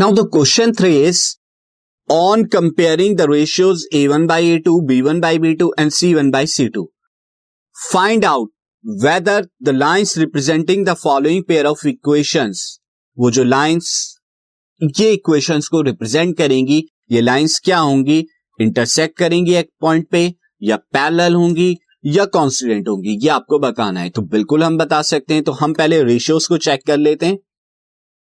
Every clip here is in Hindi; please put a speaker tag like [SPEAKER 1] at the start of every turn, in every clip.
[SPEAKER 1] Now the question three is on comparing the ratios A one by A two B one by B two and C one by C two find out whether the lines representing the following pair of equations वो जो लाइन्स ये इक्वेशंस को रिप्रेजेंट करेंगी, ये लाइन्स क्या होंगी? इंटरसेक्ट करेंगी एक पॉइंट पे, या पैरल होंगी, या कॉन्सिडेंट होंगी, ये आपको बताना है। तो बिल्कुल हम बता सकते हैं तो हम पहले रेशियोज को चेक कर लेते हैं।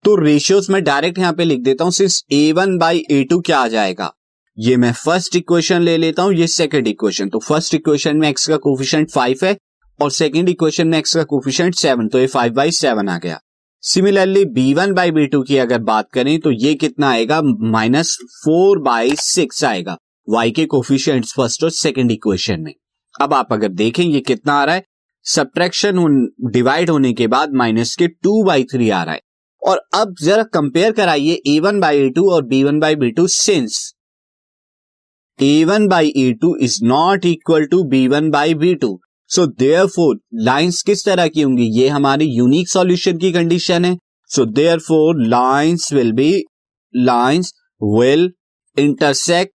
[SPEAKER 1] तो रेशियोज में डायरेक्ट यहाँ पे लिख देता हूँ since A one by A two क्या आ जाएगा? ये मैं फ़र्स्ट इक्वेशन ले लेता हूँ, ये सेकंड इक्वेशन तो फ़र्स्ट इक्वेशन में एक्स का कोफिशियंट फाइव है और सेकंड इक्वेशन में एक्स का कोफिशियंट सेवन तो ये फाइव बाई सेवन आ गया। Similarly B one by B two की अगर बात करें तो ये कितना आएगा? माइनस फोर बाई सिक्स आएगा। वाई के कोफिशियंट फ़र्स्ट और सेकेंड इक्वेशन में। अब आप अगर देखें, ये कितना आ रहा है? सब्ट्रैक्शन डिवाइड होने के बाद माइनस के टू बाई थ्री आ रहा है। और अब जरा कंपेयर कराइए A one by A two और B one by B two since A one by A two is not equal to B one by B two so therefore lines किस तरह की होंगी? ये हमारी यूनिक सॉल्यूशन की कंडीशन है। So therefore lines will be lines will intersect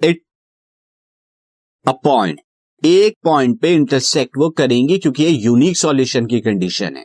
[SPEAKER 1] it a point एक पॉइंट पे इंटरसेक्ट वो करेंगे क्योंकि ये यूनिक सॉल्यूशन की कंडीशन है।